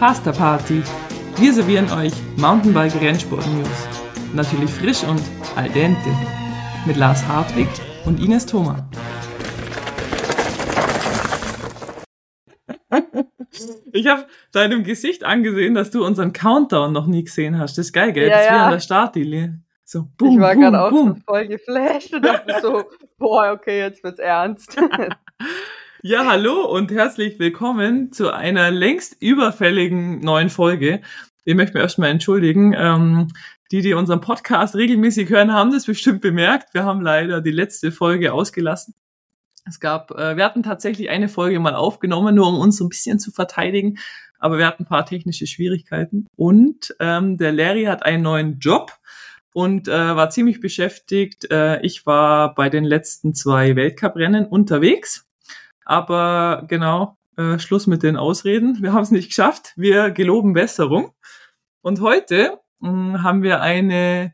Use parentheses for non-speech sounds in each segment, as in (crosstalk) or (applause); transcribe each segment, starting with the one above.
Pasta Party. Wir servieren euch Mountainbike Rennsport News. Natürlich frisch und al dente. Mit Lars Hartwig und Ines Thoma. Ich habe deinem Gesicht angesehen, dass du unseren Countdown noch nie gesehen hast. Das ist geil, gell? Ja, das ist wie ja. an der Startlinie. So, boom, ich war gerade auch boom. voll geflasht und dachte so, boah, okay, jetzt wird's ernst. (laughs) Ja, hallo und herzlich willkommen zu einer längst überfälligen neuen Folge. Ich möchte mich erstmal entschuldigen. Ähm, die, die unseren Podcast regelmäßig hören, haben das bestimmt bemerkt. Wir haben leider die letzte Folge ausgelassen. Es gab, äh, wir hatten tatsächlich eine Folge mal aufgenommen, nur um uns so ein bisschen zu verteidigen, aber wir hatten ein paar technische Schwierigkeiten. Und ähm, der Larry hat einen neuen Job und äh, war ziemlich beschäftigt. Äh, ich war bei den letzten zwei Weltcuprennen unterwegs. Aber genau, äh, Schluss mit den Ausreden. Wir haben es nicht geschafft. Wir geloben Besserung. Und heute mh, haben wir eine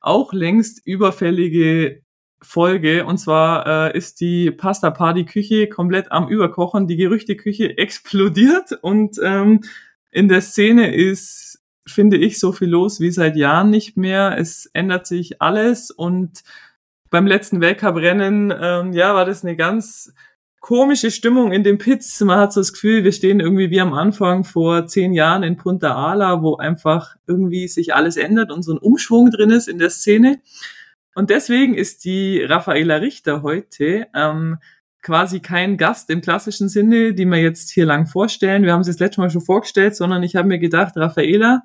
auch längst überfällige Folge. Und zwar äh, ist die Pasta Party Küche komplett am Überkochen. Die Gerüchteküche (laughs) explodiert und ähm, in der Szene ist, finde ich, so viel los wie seit Jahren nicht mehr. Es ändert sich alles und beim letzten Weltcup-Rennen, ähm, ja, war das eine ganz komische Stimmung in den Pits. Man hat so das Gefühl, wir stehen irgendwie wie am Anfang vor zehn Jahren in Punta Ala, wo einfach irgendwie sich alles ändert und so ein Umschwung drin ist in der Szene. Und deswegen ist die Raffaela Richter heute ähm, quasi kein Gast im klassischen Sinne, die wir jetzt hier lang vorstellen. Wir haben sie das letzte Mal schon vorgestellt, sondern ich habe mir gedacht, Raffaela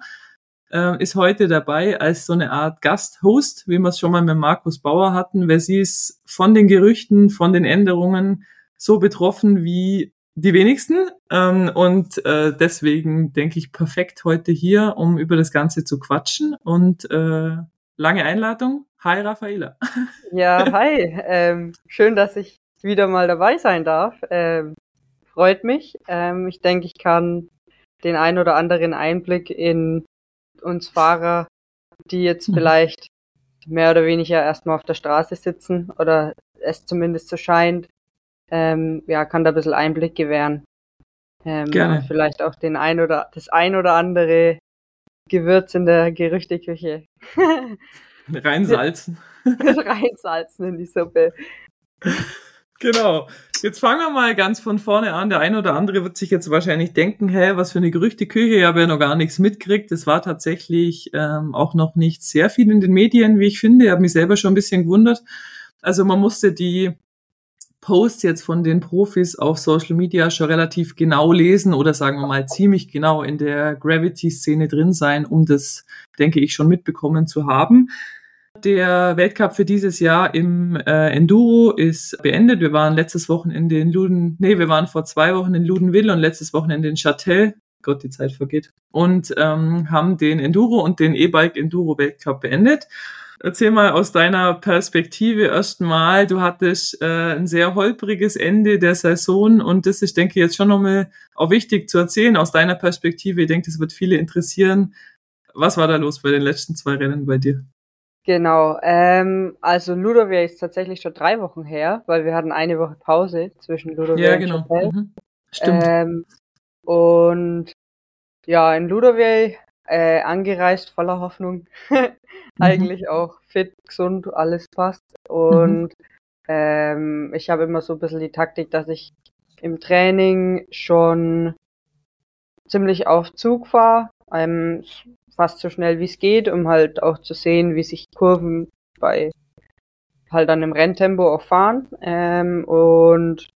äh, ist heute dabei als so eine Art Gasthost, wie wir es schon mal mit Markus Bauer hatten, weil sie ist von den Gerüchten, von den Änderungen so betroffen wie die wenigsten. Ähm, und äh, deswegen denke ich perfekt heute hier, um über das Ganze zu quatschen. Und äh, lange Einladung. Hi Raffaela. (laughs) ja, hi. Ähm, schön, dass ich wieder mal dabei sein darf. Ähm, freut mich. Ähm, ich denke, ich kann den ein oder anderen Einblick in uns Fahrer, die jetzt Mhm. vielleicht mehr oder weniger erstmal auf der Straße sitzen oder es zumindest so scheint, ähm, ja, kann da ein bisschen Einblick gewähren. Ähm, Gerne. Vielleicht auch den ein oder das ein oder andere Gewürz in der Gerüchteküche (laughs) Reinsalzen. (laughs) reinsalzen in die Suppe. Genau. Jetzt fangen wir mal ganz von vorne an. Der eine oder andere wird sich jetzt wahrscheinlich denken, hä, was für eine Gerüchteküche, ich habe ja noch gar nichts mitkriegt. Es war tatsächlich ähm, auch noch nicht sehr viel in den Medien, wie ich finde. Ich habe mich selber schon ein bisschen gewundert. Also man musste die Posts jetzt von den Profis auf Social Media schon relativ genau lesen oder sagen wir mal ziemlich genau in der Gravity-Szene drin sein, um das, denke ich, schon mitbekommen zu haben. Der Weltcup für dieses Jahr im äh, Enduro ist beendet. Wir waren letztes Wochenende in Luden, nee, wir waren vor zwei Wochen in Ludenwil und letztes Wochenende in Châtel. Gott, die Zeit vergeht. Und ähm, haben den Enduro und den E-Bike Enduro Weltcup beendet. Erzähl mal aus deiner Perspektive erstmal. Du hattest äh, ein sehr holpriges Ende der Saison und das ist, denke ich, jetzt schon nochmal auch wichtig zu erzählen aus deiner Perspektive. Ich denke, das wird viele interessieren. Was war da los bei den letzten zwei Rennen bei dir? Genau, ähm, also Ludovic ist tatsächlich schon drei Wochen her, weil wir hatten eine Woche Pause zwischen Ludovic Ja, und genau. Chapelle. Mhm. Stimmt. Ähm, und ja, in Ludovic äh, angereist, voller Hoffnung. (laughs) Mhm. Eigentlich auch fit, gesund, alles passt. Und ähm, ich habe immer so ein bisschen die Taktik, dass ich im Training schon ziemlich auf Zug fahre, ähm, fast so schnell wie es geht, um halt auch zu sehen, wie sich Kurven bei halt dann im Renntempo auch fahren. Ähm, und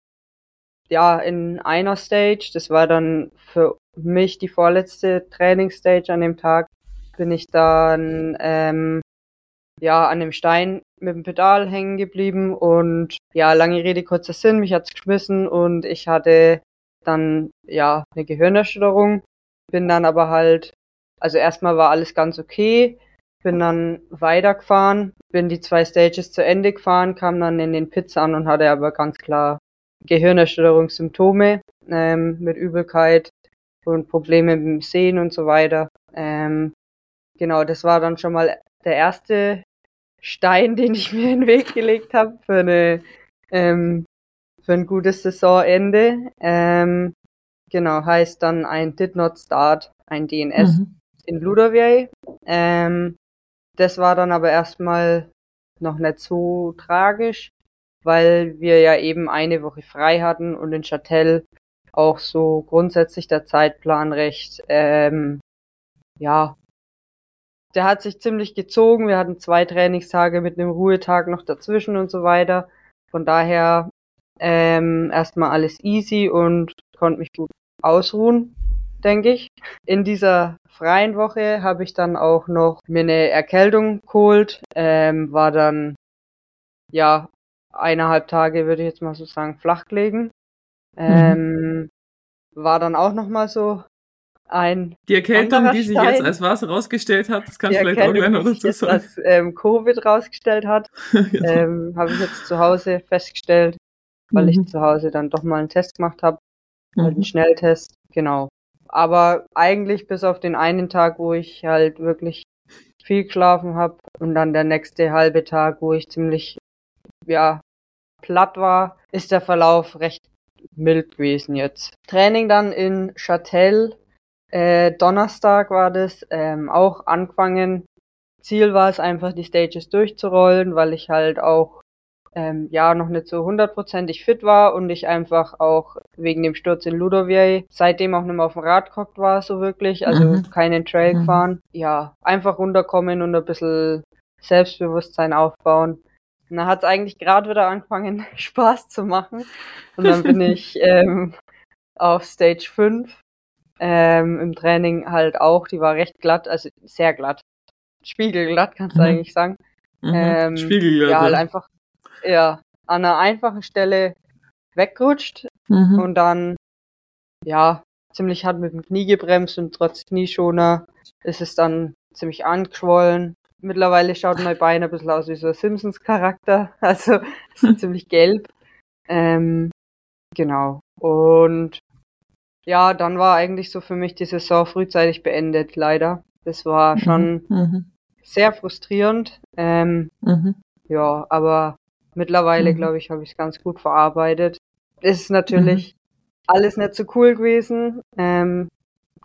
ja, in einer Stage, das war dann für mich die vorletzte Trainingsstage an dem Tag, bin ich dann ähm, ja an dem Stein mit dem Pedal hängen geblieben und ja, lange Rede, kurzer Sinn, mich hat's geschmissen und ich hatte dann ja eine Gehirnerschütterung, bin dann aber halt, also erstmal war alles ganz okay, bin dann weitergefahren, bin die zwei Stages zu Ende gefahren, kam dann in den Pits an und hatte aber ganz klar Gehirnerschütterungssymptome ähm, mit Übelkeit und Probleme mit dem Sehen und so weiter. Ähm, genau, das war dann schon mal der erste Stein, den ich (laughs) mir in den Weg gelegt habe für eine ähm, für ein gutes Saisonende. Ähm, genau, heißt dann ein Did Not Start, ein DNS mhm. in Ludovier. Ähm, das war dann aber erstmal noch nicht so tragisch, weil wir ja eben eine Woche frei hatten und in Châtel auch so grundsätzlich der Zeitplan recht, ähm, ja, der hat sich ziemlich gezogen. Wir hatten zwei Trainingstage mit einem Ruhetag noch dazwischen und so weiter. Von daher ähm, erstmal alles easy und konnte mich gut ausruhen, denke ich. In dieser freien Woche habe ich dann auch noch mir eine Erkältung geholt, ähm, war dann ja eineinhalb Tage, würde ich jetzt mal so sagen, flach gelegen. Mhm. Ähm, war dann auch noch mal so ein Die Erkältung, die sich jetzt als was rausgestellt hat, das kann ich vielleicht auch gleich noch dazu sagen. Als ähm, Covid rausgestellt hat, (laughs) genau. ähm, habe ich jetzt zu Hause festgestellt, weil mhm. ich zu Hause dann doch mal einen Test gemacht habe, mhm. halt einen Schnelltest, genau. Aber eigentlich bis auf den einen Tag, wo ich halt wirklich viel geschlafen habe und dann der nächste halbe Tag, wo ich ziemlich ja platt war, ist der Verlauf recht mild gewesen jetzt. Training dann in Châtel äh, Donnerstag war das ähm, auch angefangen. Ziel war es einfach, die Stages durchzurollen, weil ich halt auch ähm, ja noch nicht so hundertprozentig fit war und ich einfach auch wegen dem Sturz in Ludovier seitdem auch nicht mehr auf dem Rad gehockt war, so wirklich, also mhm. keinen Trail mhm. gefahren. Ja, einfach runterkommen und ein bisschen Selbstbewusstsein aufbauen. Und dann hat es eigentlich gerade wieder angefangen, (laughs) Spaß zu machen. Und dann bin (laughs) ich ähm, auf Stage 5 ähm, Im Training halt auch, die war recht glatt, also sehr glatt. Spiegelglatt, kannst du mhm. eigentlich sagen. Mhm. Ähm, Spiegelglatt. Ja, halt einfach, ja, an einer einfachen Stelle wegrutscht mhm. und dann, ja, ziemlich hart mit dem Knie gebremst und trotz Knieschoner ist es dann ziemlich angeschwollen. Mittlerweile schaut mein Bein ein bisschen aus wie so ein Simpsons-Charakter, (laughs) also ist (laughs) ziemlich gelb. Ähm, genau. Und ja, dann war eigentlich so für mich die Saison frühzeitig beendet, leider. Das war mhm. schon mhm. sehr frustrierend. Ähm, mhm. Ja, aber mittlerweile, mhm. glaube ich, habe ich es ganz gut verarbeitet. Es ist natürlich mhm. alles nicht so cool gewesen. Ähm,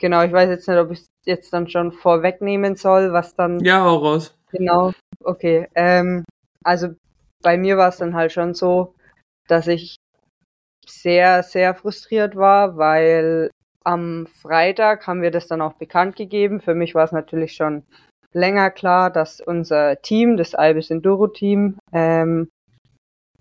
genau, ich weiß jetzt nicht, ob ich es jetzt dann schon vorwegnehmen soll, was dann. Ja, hau raus. Genau, okay. Ähm, also bei mir war es dann halt schon so, dass ich sehr, sehr frustriert war, weil am Freitag haben wir das dann auch bekannt gegeben. Für mich war es natürlich schon länger klar, dass unser Team, das Albis Enduro Team, ähm,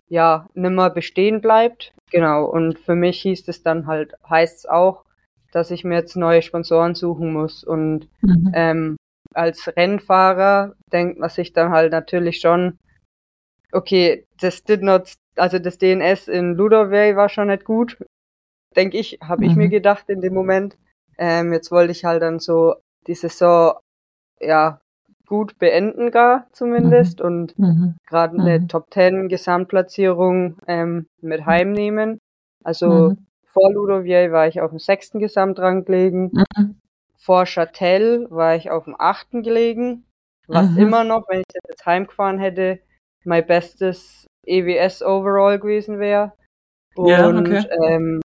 ja, nimmer bestehen bleibt. Genau. Und für mich hieß es dann halt, heißt es auch, dass ich mir jetzt neue Sponsoren suchen muss. Und mhm. ähm, als Rennfahrer denkt man sich dann halt natürlich schon, okay, das did not also das DNS in Ludovay war schon nicht gut, denke ich, habe mhm. ich mir mhm. gedacht in dem Moment. Ähm, jetzt wollte ich halt dann so die Saison ja gut beenden gar zumindest mhm. und mhm. gerade eine mhm. Top 10 Gesamtplatzierung ähm, mit heimnehmen. Also. Vor Ludovier war ich auf dem sechsten Gesamtrang gelegen. Vor Châtel war ich auf dem achten gelegen, was immer noch, wenn ich jetzt heimgefahren hätte, mein bestes EWS Overall gewesen wäre. Und ja, okay. ähm,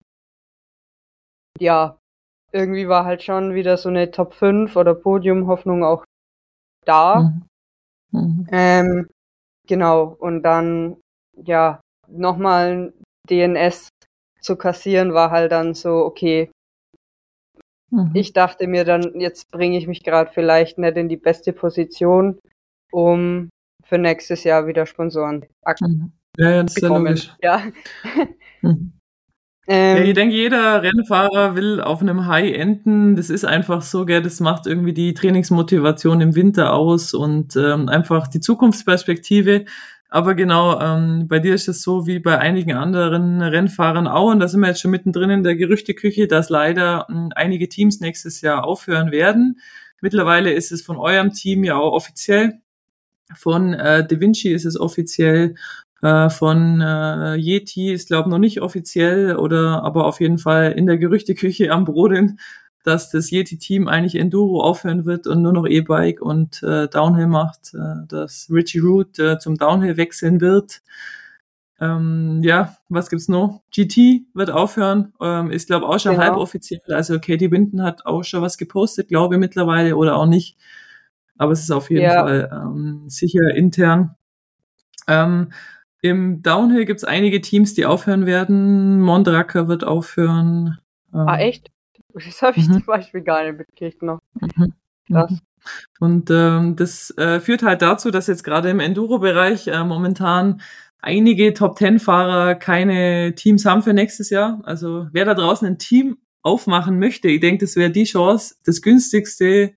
ja, irgendwie war halt schon wieder so eine Top 5 oder Podium-Hoffnung auch da. Mhm. Mhm. Ähm, genau, und dann, ja, nochmal ein DNS zu kassieren, war halt dann so, okay. Mhm. Ich dachte mir dann, jetzt bringe ich mich gerade vielleicht nicht in die beste Position, um für nächstes Jahr wieder Sponsoren mhm. Ja, ja, das ist ja logisch. Ja. (laughs) Mhm. Ähm, ja, ich denke, jeder Rennfahrer will auf einem High enden. Das ist einfach so, gell, das macht irgendwie die Trainingsmotivation im Winter aus und ähm, einfach die Zukunftsperspektive. Aber genau, ähm, bei dir ist es so wie bei einigen anderen Rennfahrern auch, und da sind wir jetzt schon mittendrin in der Gerüchteküche, dass leider ähm, einige Teams nächstes Jahr aufhören werden. Mittlerweile ist es von eurem Team ja auch offiziell. Von äh, Da Vinci ist es offiziell äh, von äh, Yeti ist, glaube noch nicht offiziell oder aber auf jeden Fall in der Gerüchteküche am Brodeln, dass das Yeti-Team eigentlich Enduro aufhören wird und nur noch E-Bike und äh, Downhill macht, äh, dass Richie Root äh, zum Downhill wechseln wird. Ähm, ja, was gibt's noch? GT wird aufhören, ähm, ist glaube auch schon genau. halboffiziell. Also Katie Winton hat auch schon was gepostet, glaube ich mittlerweile oder auch nicht. Aber es ist auf jeden ja. Fall ähm, sicher intern. Ähm, Im Downhill gibt's einige Teams, die aufhören werden. Mondraker wird aufhören. Ähm, ah, echt? (laughs) Das habe ich mhm. zum Beispiel gar nicht mitgekriegt noch. Mhm. Mhm. Und ähm, das äh, führt halt dazu, dass jetzt gerade im Enduro-Bereich äh, momentan einige Top-10-Fahrer keine Teams haben für nächstes Jahr. Also wer da draußen ein Team aufmachen möchte, ich denke, das wäre die Chance, das günstigste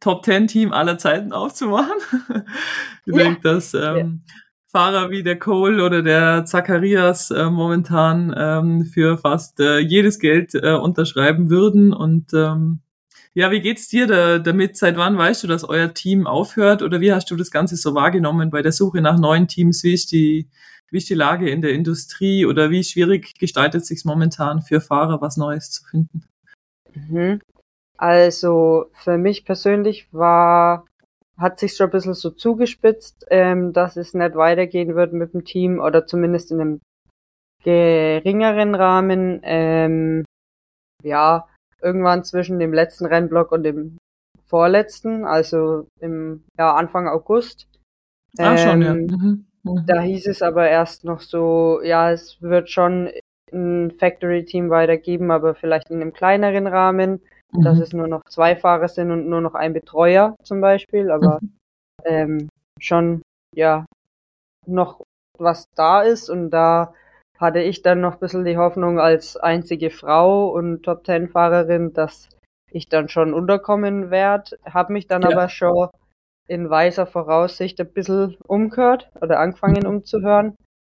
Top-10-Team aller Zeiten aufzumachen. (laughs) ich ja. denke, dass ähm, ja. Fahrer wie der Cole oder der Zacharias äh, momentan ähm, für fast äh, jedes Geld äh, unterschreiben würden und ähm, ja, wie geht's dir da, damit? Seit wann weißt du, dass euer Team aufhört? Oder wie hast du das Ganze so wahrgenommen bei der Suche nach neuen Teams? Wie ist die, wie ist die Lage in der Industrie? Oder wie schwierig gestaltet sich momentan für Fahrer, was Neues zu finden? Mhm. Also für mich persönlich war, hat sich schon ein bisschen so zugespitzt, ähm, dass es nicht weitergehen wird mit dem Team oder zumindest in einem geringeren Rahmen. Ähm, ja, irgendwann zwischen dem letzten Rennblock und dem vorletzten, also im ja, Anfang August. Ah, ähm, schon, ja. Mhm. Mhm. Da hieß es aber erst noch so, ja, es wird schon ein Factory-Team weitergeben, aber vielleicht in einem kleineren Rahmen, mhm. dass es nur noch zwei Fahrer sind und nur noch ein Betreuer zum Beispiel, aber mhm. ähm, schon, ja, noch was da ist und da hatte ich dann noch ein bisschen die Hoffnung als einzige Frau und Top Ten Fahrerin, dass ich dann schon unterkommen werde. Habe mich dann ja. aber schon in weiser Voraussicht ein bisschen umgehört oder angefangen umzuhören.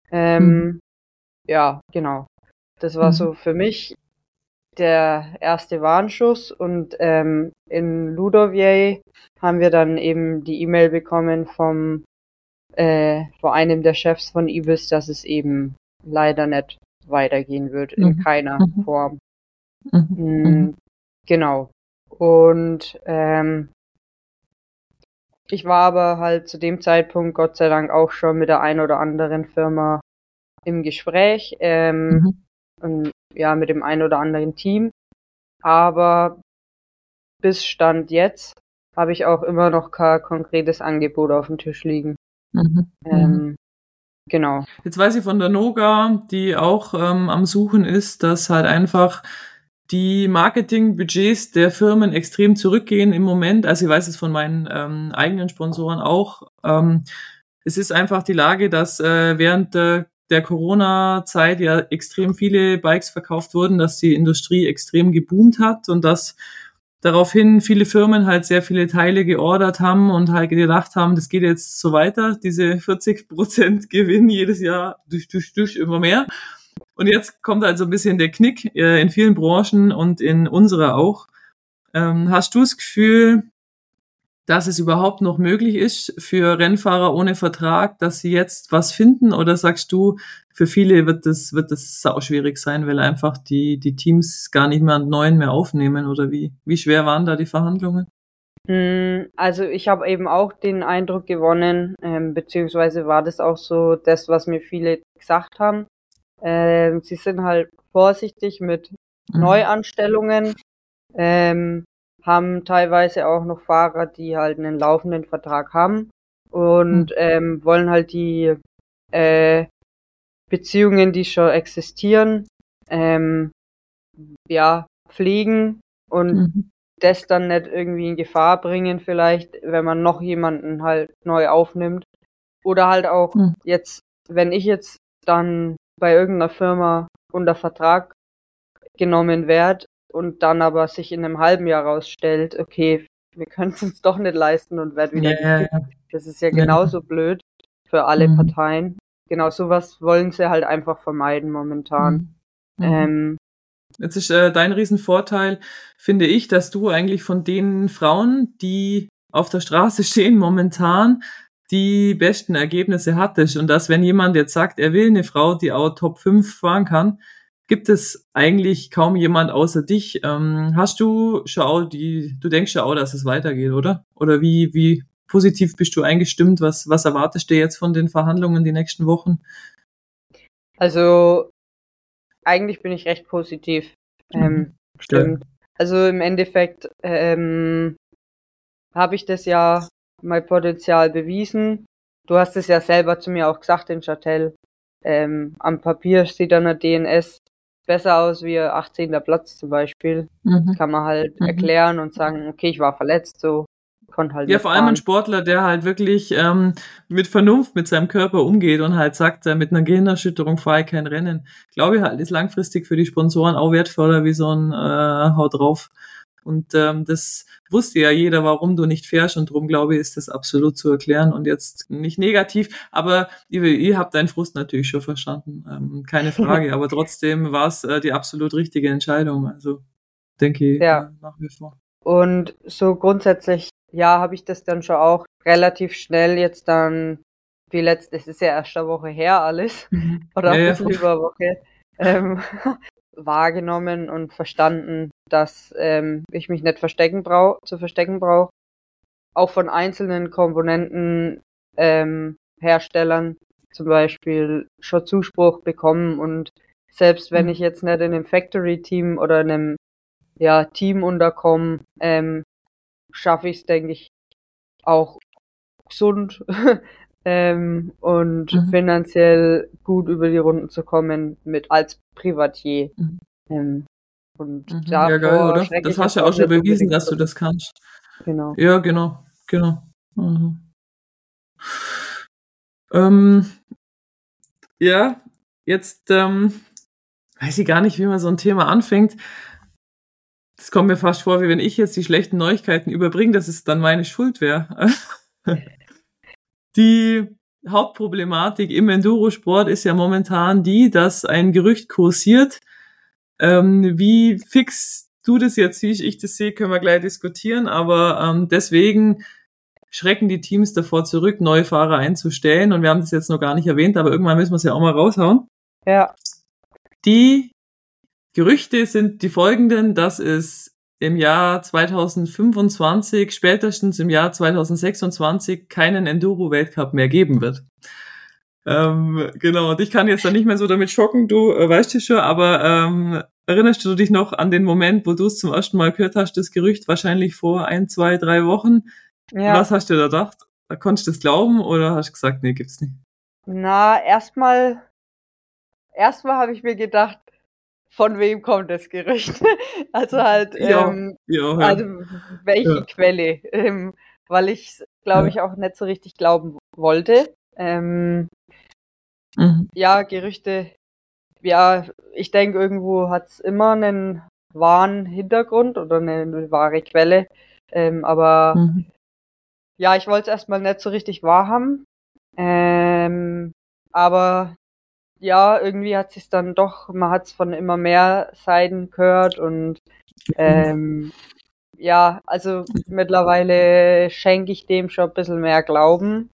Ähm, mhm. Ja, genau. Das war mhm. so für mich der erste Warnschuss und ähm, in Ludovier haben wir dann eben die E-Mail bekommen vom äh, vor einem der Chefs von Ibis, dass es eben leider nicht weitergehen wird, in mhm. keiner mhm. Form. Mhm. Mm, mhm. Genau. Und ähm, ich war aber halt zu dem Zeitpunkt Gott sei Dank auch schon mit der ein oder anderen Firma im Gespräch ähm, mhm. und ja mit dem ein oder anderen Team. Aber bis Stand jetzt habe ich auch immer noch kein konkretes Angebot auf dem Tisch liegen. Mhm. Ähm, Genau. Jetzt weiß ich von der Noga, die auch ähm, am Suchen ist, dass halt einfach die Marketingbudgets der Firmen extrem zurückgehen im Moment. Also ich weiß es von meinen ähm, eigenen Sponsoren auch. Ähm, es ist einfach die Lage, dass äh, während der, der Corona-Zeit ja extrem viele Bikes verkauft wurden, dass die Industrie extrem geboomt hat und dass daraufhin viele Firmen halt sehr viele Teile geordert haben und halt gedacht haben, das geht jetzt so weiter, diese 40 Prozent (laughs) Gewinn jedes Jahr durch, durch, durch immer mehr. Und jetzt kommt halt so ein bisschen der Knick äh, in vielen Branchen und in unserer auch. Ähm, hast du das Gefühl, dass es überhaupt noch möglich ist für Rennfahrer ohne Vertrag, dass sie jetzt was finden? Oder sagst du, für viele wird das, wird das sau schwierig sein, weil einfach die, die Teams gar nicht mehr einen neuen mehr aufnehmen? Oder wie, wie schwer waren da die Verhandlungen? Hm, also ich habe eben auch den Eindruck gewonnen, ähm, beziehungsweise war das auch so das, was mir viele gesagt haben. Ähm, sie sind halt vorsichtig mit mhm. Neuanstellungen. Ähm, haben teilweise auch noch Fahrer, die halt einen laufenden Vertrag haben und mhm. ähm, wollen halt die äh, Beziehungen, die schon existieren, ähm, ja, pflegen und mhm. das dann nicht irgendwie in Gefahr bringen, vielleicht, wenn man noch jemanden halt neu aufnimmt. Oder halt auch mhm. jetzt, wenn ich jetzt dann bei irgendeiner Firma unter Vertrag genommen werde, und dann aber sich in einem halben Jahr rausstellt, okay, wir können es uns doch nicht leisten und werden wieder yeah. Das ist ja genauso yeah. blöd für alle mhm. Parteien. Genau sowas wollen sie halt einfach vermeiden momentan. Mhm. mhm. Ähm, Jetzt ist äh, dein Riesenvorteil, finde ich, dass du eigentlich von den Frauen, die auf der Straße (laughs) stehen momentan, die besten Ergebnisse hattest. Und dass, wenn jemand jetzt sagt, er will eine Frau, die auch Top 5 fahren kann, gibt es eigentlich kaum jemand außer dich. Ähm, hast du schon die, du denkst ja auch, dass es weitergeht, oder? Oder wie, wie positiv bist du eingestimmt? Was, was erwartest du jetzt von den Verhandlungen die nächsten Wochen? Also eigentlich bin ich recht positiv. Ähm, Mhm. stimmt. Also im Endeffekt ähm, habe ich das ja mein Potenzial bewiesen. Du hast es ja selber zu mir auch gesagt in Châtel. Ähm, am Papier sieht dann der DNS besser aus wie ein 18. Platz zum Beispiel. Mhm. Kann man halt Mhm. erklären und sagen, okay, ich war verletzt, so konnte halt Ja, vor allem ein fahren. Sportler, der halt wirklich ähm, mit Vernunft mit seinem Körper umgeht und halt sagt, äh, mit einer Gehirnerschütterung fahre ich kein Rennen. Glaube ich halt, ist langfristig für die Sponsoren auch wertvoller wie so ein äh, Haut drauf. Und ähm, das wusste ja jeder, warum du nicht fährst. Und drum glaube ich, ist das absolut zu erklären und jetzt nicht negativ, aber ihr, ihr habt deinen Frust natürlich schon verstanden, ähm, keine (laughs) Frage, aber trotzdem war es äh, die absolut richtige Entscheidung, also denke ich Ja. äh, nach wie vor. Und so grundsätzlich, ja, habe ich das dann schon auch relativ schnell jetzt dann, die letzte, es ist ja erst eine Woche her alles, oder Ja, ja, (laughs) über eine Woche, ähm, wahrgenommen und verstanden, dass ähm, ich mich nicht verstecken brauch, zu verstecken brauche. Auch von einzelnen Komponenten ähm, Herstellern zum Beispiel schon Zuspruch bekommen und selbst wenn Mhm. ich jetzt nicht in einem Factory-Team oder in einem ja, Team unterkomme, ähm, schaffe ich es, denke ich, auch gesund (laughs) ähm, und Mhm. finanziell gut über die Runden zu kommen mit als Privatier. Mhm. Ähm, und Mhm. Ja, geil, oder? Das hast ja auch schon bewiesen, dass du das kannst. Genau. Ja, genau, genau. Mhm. Ähm, ja, jetzt ähm, weiß ich gar nicht, wie man so ein Thema anfängt. Das kommt mir fast vor, wie wenn ich jetzt die schlechten Neuigkeiten überbringe, dass es dann meine Schuld wäre. (laughs) die Hauptproblematik im Endurosport ist ja momentan die, dass ein Gerücht kursiert. Ähm, wie fix du das jetzt siehst, ich das sehe, können wir gleich diskutieren, aber ähm, deswegen schrecken die Teams davor zurück, neue Fahrer einzustellen. Und wir haben das jetzt noch gar nicht erwähnt, aber irgendwann müssen wir es ja auch mal raushauen. Ja, Die Gerüchte sind die folgenden, dass es im Jahr 2025, spätestens im Jahr 2026 keinen Enduro-Weltcup mehr geben wird. Ähm, genau, und ich kann jetzt da nicht mehr so damit schocken, du äh, weißt es schon, aber ähm, erinnerst du dich noch an den Moment, wo du es zum ersten Mal gehört hast, das Gerücht wahrscheinlich vor ein, zwei, drei Wochen? ja. Was hast du da gedacht? Konntest du das glauben oder hast du gesagt, nee, gibt's nicht? Na, erstmal, erstmal habe ich mir gedacht, von wem kommt das Gerücht? (laughs) also halt, Ja, ähm, Ja, ja. also welche. Quelle? Ähm, weil ich glaube ich, auch nicht so richtig glauben wollte. Ähm, Mhm. ja, Gerüchte, ja, ich denke, irgendwo hat's immer einen wahren Hintergrund oder eine wahre Quelle. Ähm, aber Mhm. ja, ich wollte es erstmal nicht so richtig wahrhaben. Ähm, aber ja, irgendwie hat sich dann doch, man hat es von immer mehr Seiten gehört und ähm, ja, also mittlerweile schenke ich dem schon ein bisschen mehr Glauben.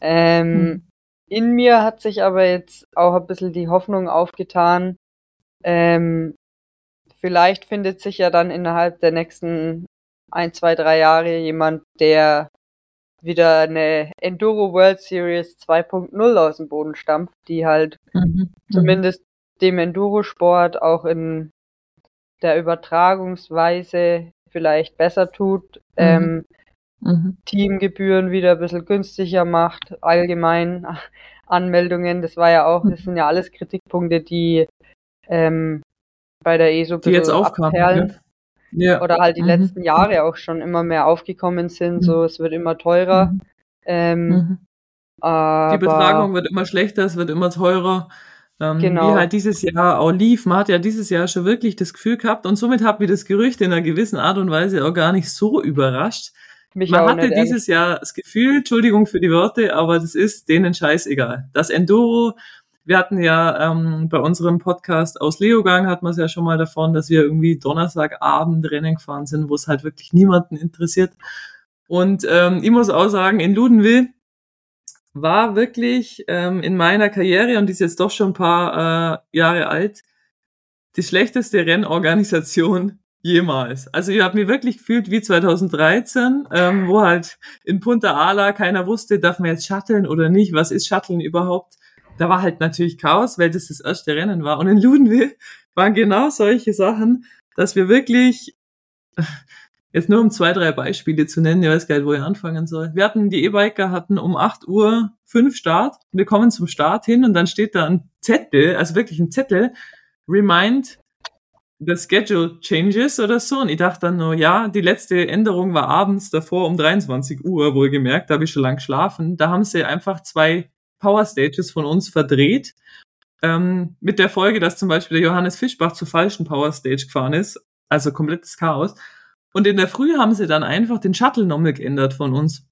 Ähm, Mhm. in mir hat sich aber jetzt auch ein bisschen die Hoffnung aufgetan, ähm, vielleicht findet sich ja dann innerhalb der nächsten ein, zwei, drei Jahre jemand, der wieder eine Enduro World Series 2.0 aus dem Boden stampft, die halt Mhm. zumindest dem Endurosport auch in der Übertragungsweise vielleicht besser tut, ähm, Mhm. Teamgebühren wieder ein bisschen günstiger macht, allgemein (laughs) Anmeldungen, das war ja auch, das sind ja alles Kritikpunkte, die ähm, bei der ESO Die jetzt aufkamen. Ja. Ja. oder halt die Mhm. letzten Jahre auch schon immer mehr aufgekommen sind, Mhm. so es wird immer teurer. Mhm. Ähm, Mhm. aber Die Betragung wird immer schlechter, es wird immer teurer. Ähm, Genau. Wie halt dieses Jahr auch lief. Man hat ja dieses Jahr schon wirklich das Gefühl gehabt und somit hat mich das Gerücht in einer gewissen Art und Weise auch gar nicht so überrascht. mich Man hatte nicht, dieses Jahr das Gefühl, Entschuldigung für die Worte, aber das ist denen scheißegal. Das Enduro, wir hatten ja ähm, bei unserem Podcast aus Leogang hat man es ja schon mal davon, dass wir irgendwie Donnerstagabend Rennen gefahren sind, wo es halt wirklich niemanden interessiert. Und ähm, ich muss auch sagen, in Ludenwil war wirklich ähm, in meiner Karriere, und die ist jetzt doch schon ein paar äh, Jahre alt, die schlechteste Rennorganisation jemals. Also ich habe mich wirklich gefühlt wie 2013, ähm, wo halt in Punta Ala keiner wusste, darf man jetzt shutteln oder nicht, was ist shutteln überhaupt? Da war halt natürlich Chaos, weil das das erste Rennen war. Und in Ludenwil waren genau solche Sachen, dass wir wirklich, jetzt nur um zwei, drei Beispiele zu nennen, ich weiß gar nicht, wo ich anfangen soll. Wir hatten, die E-Biker hatten um 8 Uhr fünf Start. Wir kommen zum Start hin und dann steht da ein Zettel, also wirklich ein Zettel, Remind the Schedule Changes oder so. Und ich dachte dann nur, ja, die letzte Änderung war abends davor um 23 Uhr, wohlgemerkt, da habe ich schon lang geschlafen. Da haben sie einfach zwei Power Stages von uns verdreht. Ähm, mit der Folge, dass zum Beispiel der Johannes Fischbach zur falschen Power Stage gefahren ist. Also komplettes Chaos. Und in der Früh haben sie dann einfach den Shuttle nochmal geändert von uns.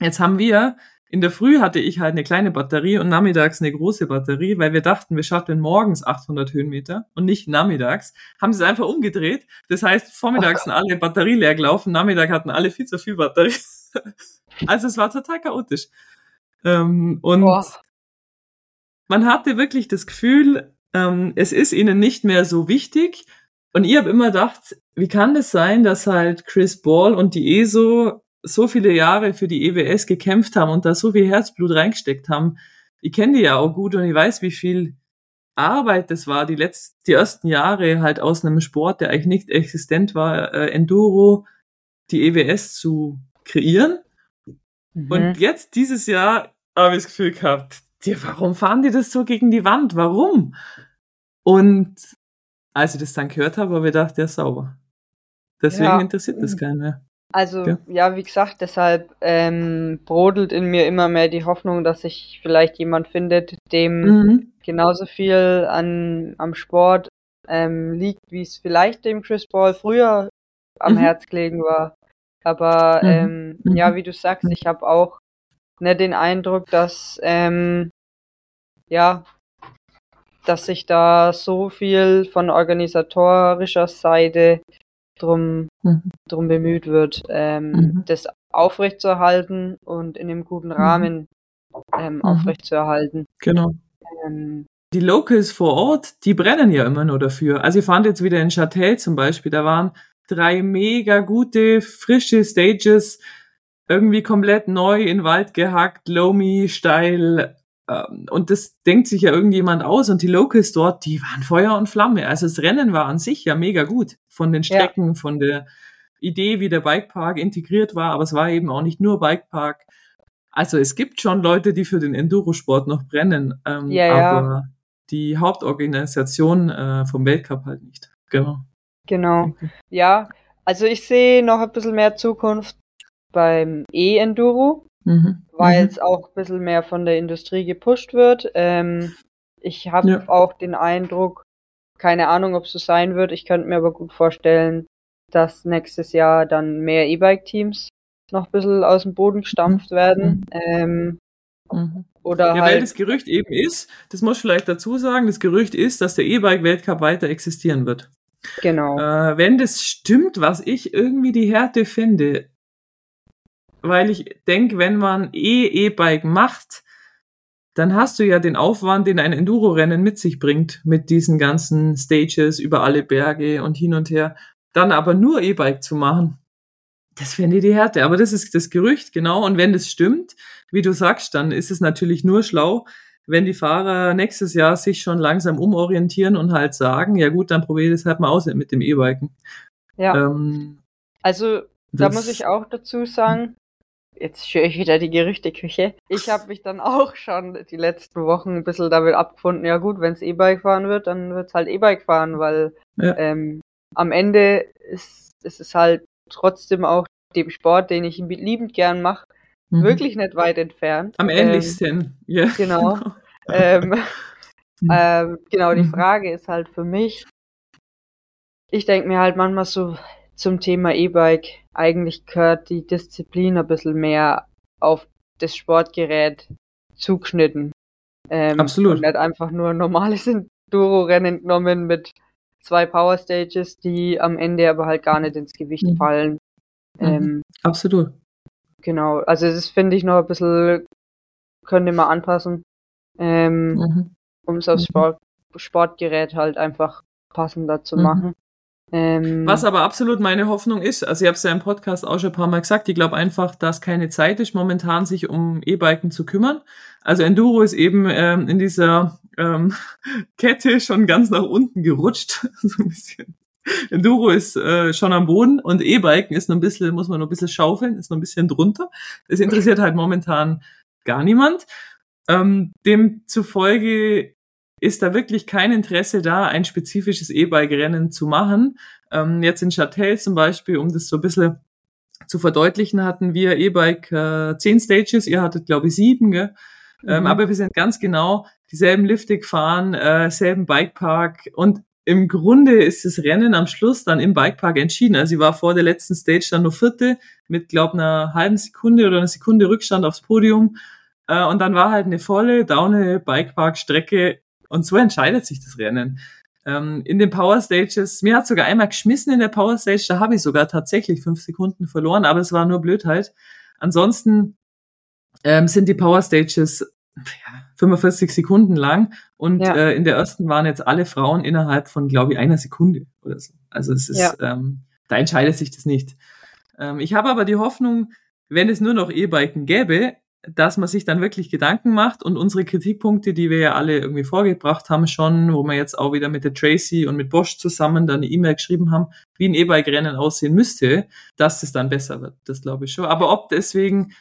Jetzt haben wir, in der Früh hatte ich halt eine kleine Batterie und nachmittags eine große Batterie, weil wir dachten, wir shuttlen morgens 800 Höhenmeter und nicht nachmittags. Haben sie es einfach umgedreht. Das heißt, vormittags sind alle Batterie leer gelaufen, Nachmittag hatten alle viel zu viel Batterie. (laughs) also es war total chaotisch. Ähm, und Boah. man hatte wirklich das Gefühl, ähm, es ist ihnen nicht mehr so wichtig. Und ich habe immer gedacht, wie kann das sein, dass halt Chris Ball und die ESO so viele Jahre für die EWS gekämpft haben und da so viel Herzblut reingesteckt haben. Ich kenne die ja auch gut und ich weiß, wie viel Arbeit das war, die letzten, die ersten Jahre halt aus einem Sport, der eigentlich nicht existent war, äh, Enduro, die EWS zu kreieren. Mhm. Und jetzt dieses Jahr habe ich das Gefühl gehabt, die, warum fahren die das so gegen die Wand? Warum? Und als ich das dann gehört habe, habe ich gedacht, ja, sauber. Deswegen ja. interessiert das keinen mehr. Also, ja. ja, wie gesagt, deshalb ähm, brodelt in mir immer mehr die Hoffnung, dass sich vielleicht jemand findet, dem mhm. genauso viel an, am Sport ähm, liegt, wie es vielleicht dem Chris Ball früher am mhm. Herz gelegen war. Aber mhm. ähm, mhm. ja, wie du sagst, ich habe auch ne, den Eindruck, dass ähm, ja, dass sich da so viel von organisatorischer Seite drum, mhm. drum bemüht wird, ähm, mhm. das aufrechtzuerhalten und in einem guten mhm. Rahmen ähm, mhm. aufrechtzuerhalten. Genau. Ähm, die Locals vor Ort, die brennen ja immer nur dafür. Also ich fand jetzt wieder in Châtel zum Beispiel, da waren drei mega gute, frische Stages, irgendwie komplett neu in Wald gehackt, loamy, steil. Ähm, und das denkt sich ja irgendjemand aus und die Locals dort, die waren Feuer und Flamme. Also das Rennen war an sich ja mega gut. Von den Strecken, ja. von der Idee, wie der Bikepark integriert war, aber es war eben auch nicht nur Bikepark. Also es gibt schon Leute, die für den Endurosport noch brennen, ähm, ja, aber ja. die Hauptorganisation äh, vom Weltcup halt nicht. Genau. Genau. Ja, also ich sehe noch ein bisschen mehr Zukunft beim E-Enduro, mhm. weil mhm. es auch ein bisschen mehr von der Industrie gepusht wird. Ähm, ich habe ja. auch den Eindruck, keine Ahnung, ob es so sein wird. Ich könnte mir aber gut vorstellen, dass nächstes Jahr dann mehr E-Bike-Teams noch ein bisschen aus dem Boden gestampft werden. Mhm. Ähm, mhm. Oder ja, halt weil das Gerücht eben ist, das muss ich vielleicht dazu sagen, das Gerücht ist, dass der E-Bike-Weltcup weiter existieren wird. Genau. Äh, wenn das stimmt, was ich irgendwie die Härte finde, weil ich denke, wenn man eh E-Bike macht, dann hast du ja den Aufwand, den ein Enduro-Rennen mit sich bringt, mit diesen ganzen Stages über alle Berge und hin und her. Dann aber nur E-Bike zu machen, das fände ich die Härte. Aber das ist das Gerücht, genau. Und wenn das stimmt, wie du sagst, dann ist es natürlich nur schlau, wenn die Fahrer nächstes Jahr sich schon langsam umorientieren und halt sagen, ja gut, dann probiere ich das halt mal aus mit dem E-Biken. Ja. Ähm, also da muss ich auch dazu sagen, jetzt höre ich wieder die Gerüchteküche. Ich habe mich dann auch schon die letzten Wochen ein bisschen damit abgefunden, ja gut, wenn es E-Bike fahren wird, dann wird es halt E-Bike fahren, weil ja. ähm, am Ende ist, ist es halt trotzdem auch dem Sport, den ich liebend gern mache, mhm. wirklich nicht weit entfernt. Am ähnlichsten, ähm, ja. Genau. (laughs) ähm, (laughs) mhm. ähm, genau, die mhm. Frage ist halt für mich, ich denke mir halt manchmal so zum Thema E-Bike, eigentlich gehört die Disziplin ein bisschen mehr auf das Sportgerät zugeschnitten. Ähm, Absolut. Und nicht einfach nur ein normales Enduro-Rennen genommen mit zwei Power Stages, die am Ende aber halt gar nicht ins Gewicht mhm. fallen. Mhm. Ähm, Absolut. Genau, also das finde ich noch ein bisschen, könnte man anpassen, ähm, mhm. um es aufs mhm. Sport, Sportgerät halt einfach passender zu mhm. machen. Ähm, Was aber absolut meine Hoffnung ist, also ich habe es ja im Podcast auch schon ein paar Mal gesagt, ich glaube einfach, dass keine Zeit ist, momentan sich um E-Biken zu kümmern. Also Enduro ist eben ähm, in dieser ähm, (laughs) Kette schon ganz nach unten gerutscht, (laughs) so ein bisschen. (laughs) Enduro ist äh, schon am Boden und E-Biken ist noch ein bisschen, muss man noch ein bisschen schaufeln, ist noch ein bisschen drunter. Das interessiert halt momentan gar niemand. Ähm, demzufolge ist da wirklich kein Interesse da, ein spezifisches E-Bike-Rennen zu machen. Ähm, jetzt in Châtel zum Beispiel, um das so ein bisschen zu verdeutlichen, hatten wir E-Bike äh, zehn Stages, ihr hattet glaube ich sieben, gell? Ähm, Mhm. aber wir sind ganz genau dieselben Lifte gefahren, äh, selben Bikepark und im Grunde ist das Rennen am Schluss dann im Bikepark entschieden. Also ich war vor der letzten Stage dann nur Vierte mit, glaub, einer halben Sekunde oder einer Sekunde Rückstand aufs Podium. Äh, und dann war halt eine volle Downhill Bikepark Strecke und so entscheidet sich das Rennen. Ähm, in den Power Stages, mir hat sogar einmal geschmissen in der Power Stage, da habe ich sogar tatsächlich fünf Sekunden verloren, aber es war nur Blödheit. Ansonsten ähm, sind die Power Stages 45 Sekunden lang und Ja. äh, in der ersten waren jetzt alle Frauen innerhalb von, glaube ich, einer Sekunde oder so. Also es ist, Ja. ähm, da entscheidet sich das nicht. Ähm, ich habe aber die Hoffnung, wenn es nur noch E-Biken gäbe, dass man sich dann wirklich Gedanken macht und unsere Kritikpunkte, die wir ja alle irgendwie vorgebracht haben schon, wo wir jetzt auch wieder mit der Tracy und mit Bosch zusammen dann eine E-Mail geschrieben haben, wie ein E-Bike-Rennen aussehen müsste, dass es dann besser wird. Das glaube ich schon. Aber ob deswegen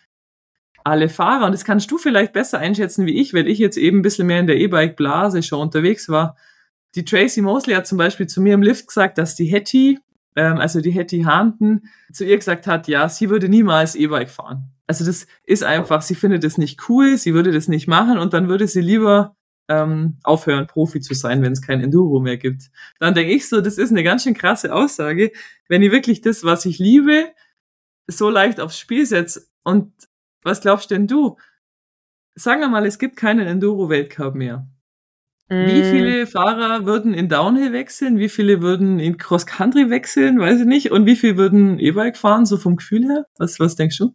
alle Fahrer, und das kannst du vielleicht besser einschätzen wie ich, weil ich jetzt eben ein bisschen mehr in der E-Bike-Blase schon unterwegs war. Die Tracy Mosley hat zum Beispiel zu mir im Lift gesagt, dass die Hetty, ähm, also die Hetty Hahnten, zu ihr gesagt hat, ja, sie würde niemals E-Bike fahren. Also das ist einfach, sie findet es nicht cool, sie würde das nicht machen und dann würde sie lieber ähm, aufhören, Profi zu sein, wenn es kein Enduro mehr gibt. Dann denke ich so, das ist eine ganz schön krasse Aussage, wenn ich wirklich das, was ich liebe, so leicht aufs Spiel setze. Und was glaubst denn du? Sagen wir mal, es gibt keinen Enduro-Weltcup mehr. Wie Mm, viele Fahrer würden in Downhill wechseln? Wie viele würden in Cross-Country wechseln? Weiß ich nicht. Und wie viel würden E-Bike fahren, so vom Gefühl her? Was, was denkst du?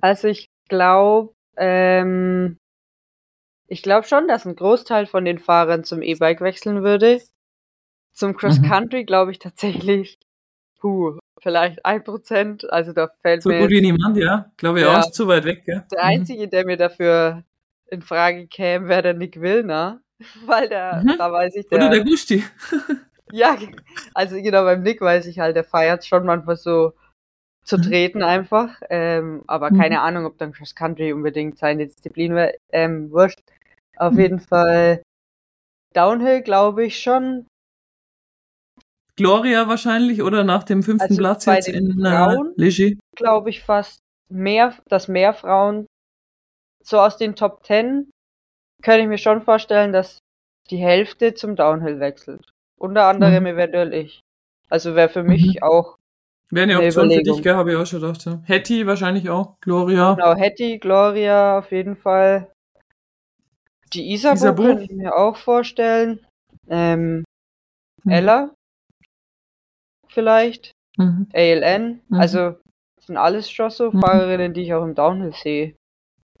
Also ich glaube, ähm, ich glaube schon, dass ein Großteil von den Fahrern zum E-Bike wechseln würde. Zum Cross Mhm. Country glaube ich tatsächlich, puh, vielleicht ein Prozent. Also da fällt So mir gut wie niemand, ja. Glaube ich Ja. auch, ist zu weit weg, gell? der Mhm. einzige, der mir dafür in Frage käme, wäre der Nick Willner, (laughs) weil der, Mhm. da weiß ich, der, Oder der Gusti. (laughs) ja, also genau beim Nick weiß ich halt, der feiert schon manchmal so zu Mhm. treten einfach. Ähm, aber Mhm. keine Ahnung, ob dann Cross Country unbedingt seine Disziplin wäre. Ähm, wurscht. Auf Mhm. jeden Fall Downhill glaube ich schon. Gloria wahrscheinlich oder nach dem fünften Also Platz jetzt in äh, Frauen? Ligy. Glaube ich fast mehr, dass mehr Frauen so aus den Top Ten könnte ich mir schon vorstellen, dass die Hälfte zum Downhill wechselt. Unter anderem Mhm. eventuell ich. Also wäre für mich auch Wäre eine Eine Option für Überlegung. dich, gell? Habe ich auch schon gedacht. Ja. Hetty wahrscheinlich auch. Gloria. genau Hetty, Gloria auf jeden Fall. Die Isabu, Isabu? könnte ich mir auch vorstellen. Ähm, Mhm. Ella vielleicht. Mhm. ALN. Mhm. Also das sind alles schon so Mhm. Fahrerinnen, die ich auch im Downhill sehe.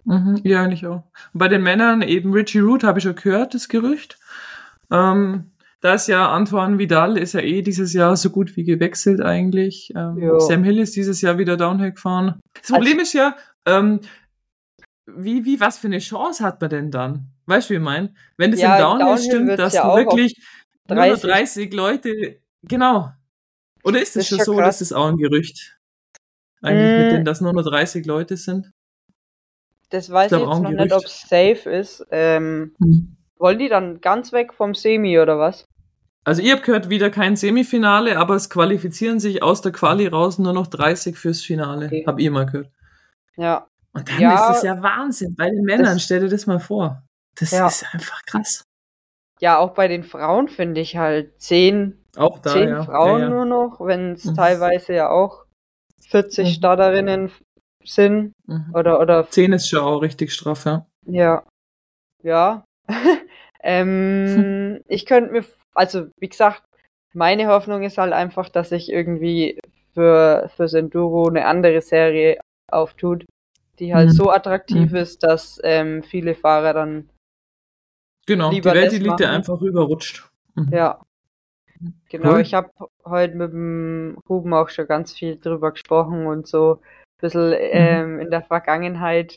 Mhm. Ja, eigentlich auch. Und bei den Männern eben Richie Root habe ich schon gehört, das Gerücht. Ähm, da ist ja Antoine Vidal ist ja eh dieses Jahr so gut wie gewechselt eigentlich. Ähm. Sam Hill ist dieses Jahr wieder Downhill gefahren. Das Problem ist ja, ähm, wie, wie, was für eine Chance hat man denn dann? Weißt du, wie ich meine? Wenn das Ja, im Downhill, Downhill stimmt, dass ja du wirklich nur noch 30. 30 Leute, genau. Oder ist es schon schon so, krass. dass das auch ein Gerücht? Eigentlich mit Mm. denen, dass nur noch 30 Leute sind? Das weiß ich auch jetzt noch nicht, Gerücht. ob es safe ist. Ähm, Hm. wollen die dann ganz weg vom Semi oder was? Also ihr habt gehört, wieder kein Semifinale, aber es qualifizieren sich aus der Quali raus nur noch 30 fürs Finale. Okay. Hab ihr mal gehört. Ja, Und dann Ja, ist es ja Wahnsinn. Bei den Männern, das- stell dir das mal vor. Das Ja. ist einfach krass. ja, auch bei den Frauen finde ich halt zehn, Auch da, zehn ja. Frauen ja, ja. nur noch, wenn es Mhm. teilweise ja auch 40 Mhm. Starterinnen sind Mhm. oder oder 10 ist schon auch richtig straff, ja. ja, ja. (laughs) ähm, (laughs) ich könnte mir, also wie gesagt, meine Hoffnung ist halt einfach, dass sich irgendwie für fürs Enduro eine andere Serie auftut, die halt Mhm. so attraktiv Mhm. ist, dass ähm, viele Fahrer dann Genau, Lieber die das Weltelite machen. einfach rüberrutscht. Mhm. Ja. Genau, cool. ich habe heute mit dem Ruben auch schon ganz viel drüber gesprochen und so ein bisschen mhm. ähm, in der Vergangenheit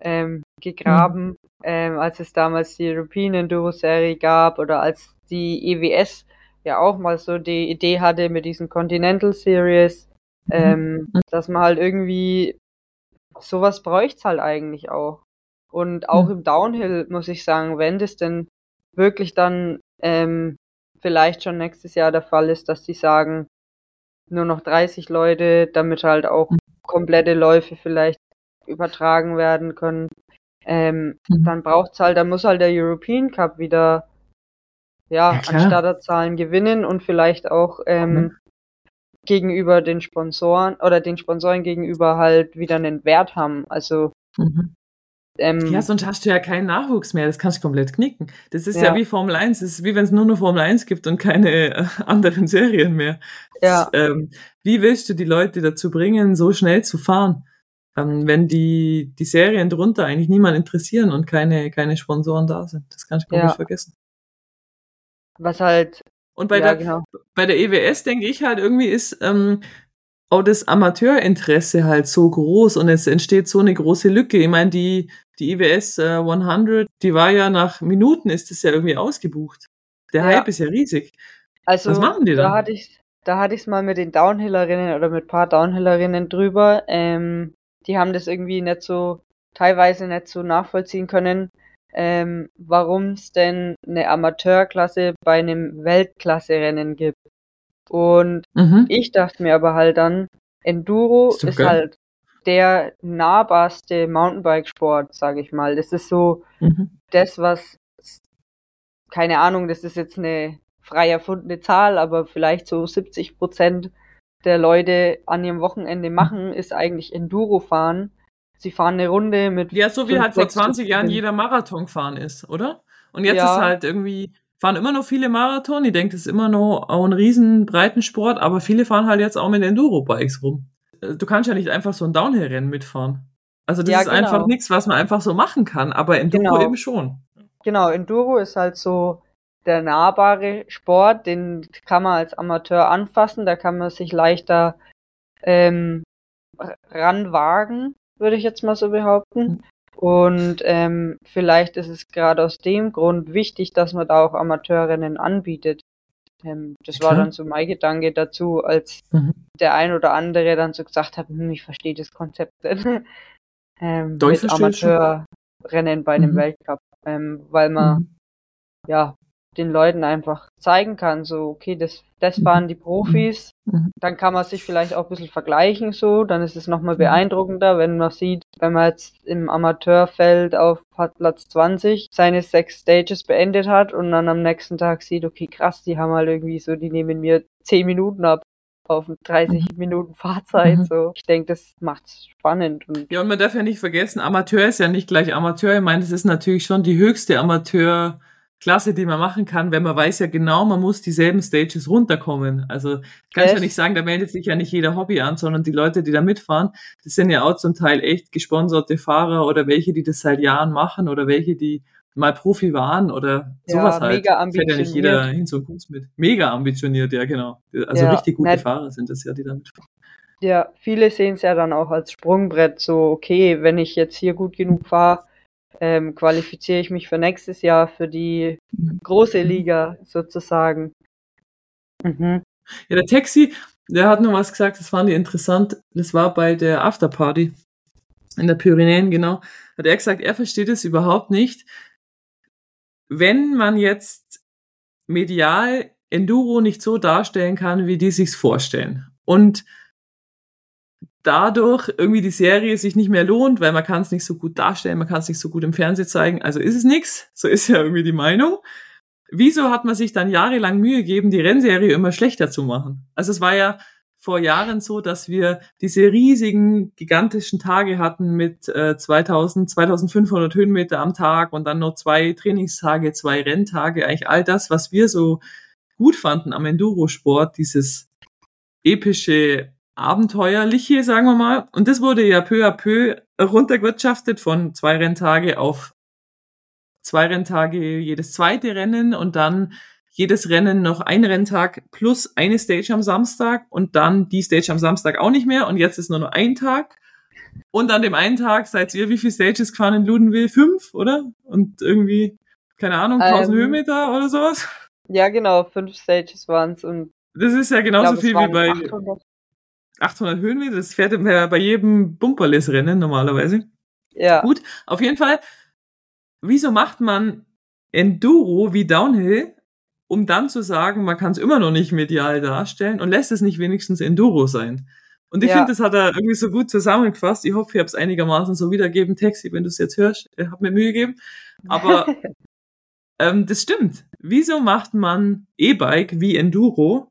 ähm, gegraben, mhm. ähm, als es damals die European Enduro Serie gab oder als die EWS ja auch mal so die Idee hatte mit diesen Continental Series, mhm. ähm, dass man halt irgendwie sowas bräuchte halt eigentlich auch. Und auch im Downhill muss ich sagen, wenn das denn wirklich dann ähm, vielleicht schon nächstes Jahr der Fall ist, dass die sagen, nur noch 30 Leute, damit halt auch mhm. komplette Läufe vielleicht übertragen werden können. Ähm, mhm. Dann braucht's halt, dann muss halt der European Cup wieder ja, ja an Starterzahlen gewinnen und vielleicht auch ähm, mhm. gegenüber den Sponsoren oder den Sponsoren gegenüber halt wieder einen Wert haben. Also mhm. Ähm, ja, sonst hast du ja keinen Nachwuchs mehr, das kannst du komplett knicken. Das ist ja, ja wie Formel 1, das ist wie wenn es nur noch Formel 1 gibt und keine äh, anderen Serien mehr. Ja. Das, ähm, wie willst du die Leute dazu bringen, so schnell zu fahren, ähm, wenn die, die Serien drunter eigentlich niemand interessieren und keine, keine Sponsoren da sind? Das kannst du komplett ja. vergessen. Was halt. Und bei, ja, der, genau. bei der EWS denke ich halt irgendwie ist, ähm, auch das Amateurinteresse halt so groß und es entsteht so eine große Lücke. Ich meine, die, die IWS äh, 100, die war ja nach Minuten ist es ja irgendwie ausgebucht. Der ja. Hype ist ja riesig. Also, Was machen die da? Da hatte ich da hatte ich es mal mit den Downhillerinnen oder mit paar Downhillerinnen drüber. Ähm, die haben das irgendwie nicht so, teilweise nicht so nachvollziehen können, ähm, warum es denn eine Amateurklasse bei einem Weltklasse-Rennen gibt. Und mhm. ich dachte mir aber halt dann, Enduro ist, ist halt der nahbarste Mountainbike-Sport, sage ich mal. Das ist so mhm. das, was, keine Ahnung, das ist jetzt eine frei erfundene Zahl, aber vielleicht so 70 Prozent der Leute an ihrem Wochenende machen, ist eigentlich Enduro fahren. Sie fahren eine Runde mit. Ja, so wie halt vor 20 Jahren jeder Marathon gefahren ist, oder? Und jetzt ja. ist halt irgendwie fahren immer noch viele Marathon. Ich denke, das ist immer noch ein riesen Breitensport, aber viele fahren halt jetzt auch mit Enduro-Bikes rum. Du kannst ja nicht einfach so ein Downhill-Rennen mitfahren. Also das ja, ist genau. einfach nichts, was man einfach so machen kann, aber Enduro genau. eben schon. Genau, Enduro ist halt so der nahbare Sport, den kann man als Amateur anfassen, da kann man sich leichter ähm, ranwagen, würde ich jetzt mal so behaupten. Mhm. Und ähm, vielleicht ist es gerade aus dem Grund wichtig, dass man da auch Amateurinnen anbietet. Ähm, das Klar. war dann so mein Gedanke dazu, als mhm. der ein oder andere dann so gesagt hat, hm, ich verstehe das Konzept nicht. (laughs) ähm, mit Amateurrennen bei einem mhm. Weltcup. Ähm, weil man mhm. ja den Leuten einfach zeigen kann, so, okay, das, das waren mhm. die Profis, mhm. dann kann man sich vielleicht auch ein bisschen vergleichen, so, dann ist es nochmal mhm. beeindruckender, wenn man sieht, wenn man jetzt im Amateurfeld auf Platz 20 seine sechs Stages beendet hat und dann am nächsten Tag sieht, okay, krass, die haben halt irgendwie so, die nehmen mir 10 Minuten ab auf 30 mhm. Minuten Fahrzeit. Mhm. So, ich denke, das macht's spannend. Und ja, und man darf ja nicht vergessen, Amateur ist ja nicht gleich Amateur. Ich meine, das ist natürlich schon die höchste Amateur Klasse, die man machen kann, wenn man weiß ja genau, man muss dieselben Stages runterkommen. Also kannst ja nicht sagen, da meldet sich ja nicht jeder Hobby an, sondern die Leute, die da mitfahren, das sind ja auch zum Teil echt gesponserte Fahrer oder welche, die das seit Jahren machen oder welche, die mal Profi waren oder sowas ja, halt. Mega ambitioniert. Fährt ja nicht jeder hin zum Kunst mit. Mega ambitioniert, ja genau. Also ja, richtig gute nett. Fahrer sind das ja, die da mitfahren. Ja, viele sehen es ja dann auch als Sprungbrett, so okay, wenn ich jetzt hier gut genug fahre, ähm, qualifiziere ich mich für nächstes Jahr für die große Liga sozusagen. Mhm. Ja, der Taxi, der hat noch was gesagt, das fand ich interessant. Das war bei der Afterparty in der Pyrenäen, genau. Hat er gesagt, er versteht es überhaupt nicht. Wenn man jetzt medial Enduro nicht so darstellen kann, wie die sich's vorstellen. Und dadurch irgendwie die Serie sich nicht mehr lohnt, weil man kann es nicht so gut darstellen, man kann es nicht so gut im Fernsehen zeigen, also ist es nix. So ist ja irgendwie die Meinung. Wieso hat man sich dann jahrelang Mühe gegeben, die Rennserie immer schlechter zu machen? Also es war ja vor Jahren so, dass wir diese riesigen, gigantischen Tage hatten mit äh, 2000, 2500 Höhenmeter am Tag und dann noch zwei Trainingstage, zwei Renntage, eigentlich all das, was wir so gut fanden am Endurosport, dieses epische abenteuerliche, sagen wir mal. Und das wurde ja peu à peu runtergewirtschaftet von zwei Renntage auf zwei Renntage jedes zweite Rennen und dann jedes Rennen noch ein Renntag plus eine Stage am Samstag und dann die Stage am Samstag auch nicht mehr und jetzt ist nur noch ein Tag. Und an dem einen Tag seid ihr wie viele Stages gefahren in Ludenwil? Fünf, oder? Und irgendwie, keine Ahnung, 1000 Ähm, Höhenmeter oder sowas? Ja, genau, fünf Stages waren's und Das ist ja genauso glaube, es viel wie waren bei 800. 800 Höhenmeter. Das fährt ja bei jedem Bumperless-Rennen normalerweise. Ja, Gut, auf jeden Fall, wieso macht man Enduro wie Downhill, um dann zu sagen, man kann es immer noch nicht medial darstellen und lässt es nicht wenigstens Enduro sein? Und ich Ja. finde, das hat er irgendwie so gut zusammengefasst. Ich hoffe, ich habe es einigermaßen so wiedergeben. Taxi, wenn du es jetzt hörst, äh, hab mir Mühe gegeben. Aber (laughs) ähm, das stimmt. Wieso macht man E-Bike wie Enduro?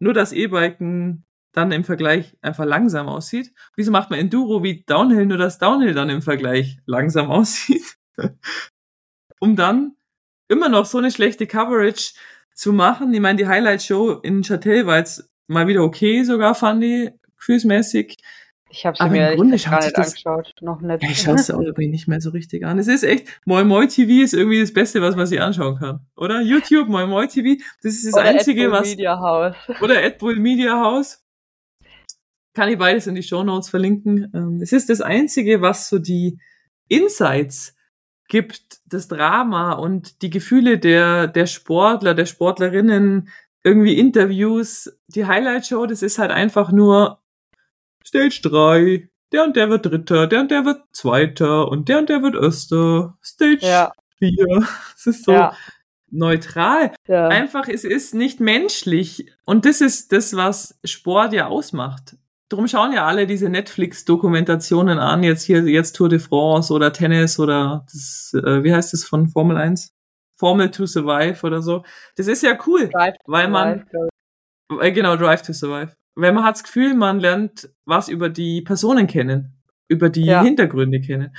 Nur dass E-Biken dann im Vergleich einfach langsam aussieht. Wieso macht man Enduro wie Downhill, nur dass Downhill dann im Vergleich langsam (laughs) aussieht? um dann immer noch so eine schlechte Coverage zu machen. Ich meine, die Highlight-Show in Châtel war jetzt mal wieder okay, sogar fand ich, gefühlsmäßig. ich habe sie mir im Grunde schaut sich das- angeschaut, noch nicht. Ich schaue es auch (laughs) irgendwie nicht mehr so richtig an. Es ist echt, Moi Moi TV ist irgendwie das Beste, was man sich anschauen kann. Oder? YouTube, Moi Moi TV, das ist das Oder Einzige, Ed Bull was, Media House. oder Ed Bull Media House. Kann ich beides in die Show Notes verlinken. Ähm, Es ist das Einzige, was so die Insights gibt, das Drama und die Gefühle der, der Sportler, der Sportlerinnen, irgendwie Interviews. Die Highlight Show, das ist halt einfach nur Stage 3, der und der wird Dritter, der und der wird Zweiter und der und der wird Erster. Stage Ja, 4. (laughs) Es ist so ja, neutral ja. einfach, es ist nicht menschlich. Und das ist das, was Sport ja ausmacht. Drum schauen ja alle diese Netflix-Dokumentationen an, jetzt hier, jetzt Tour de France oder Tennis oder das, äh, wie heißt das von Formel 1? Formel to Survive oder so. Das ist ja cool, weil man, Survive, äh, genau, Drive to Survive. Weil man hat das Gefühl, man lernt was über die Personen kennen, über die Ja. Hintergründe kennen.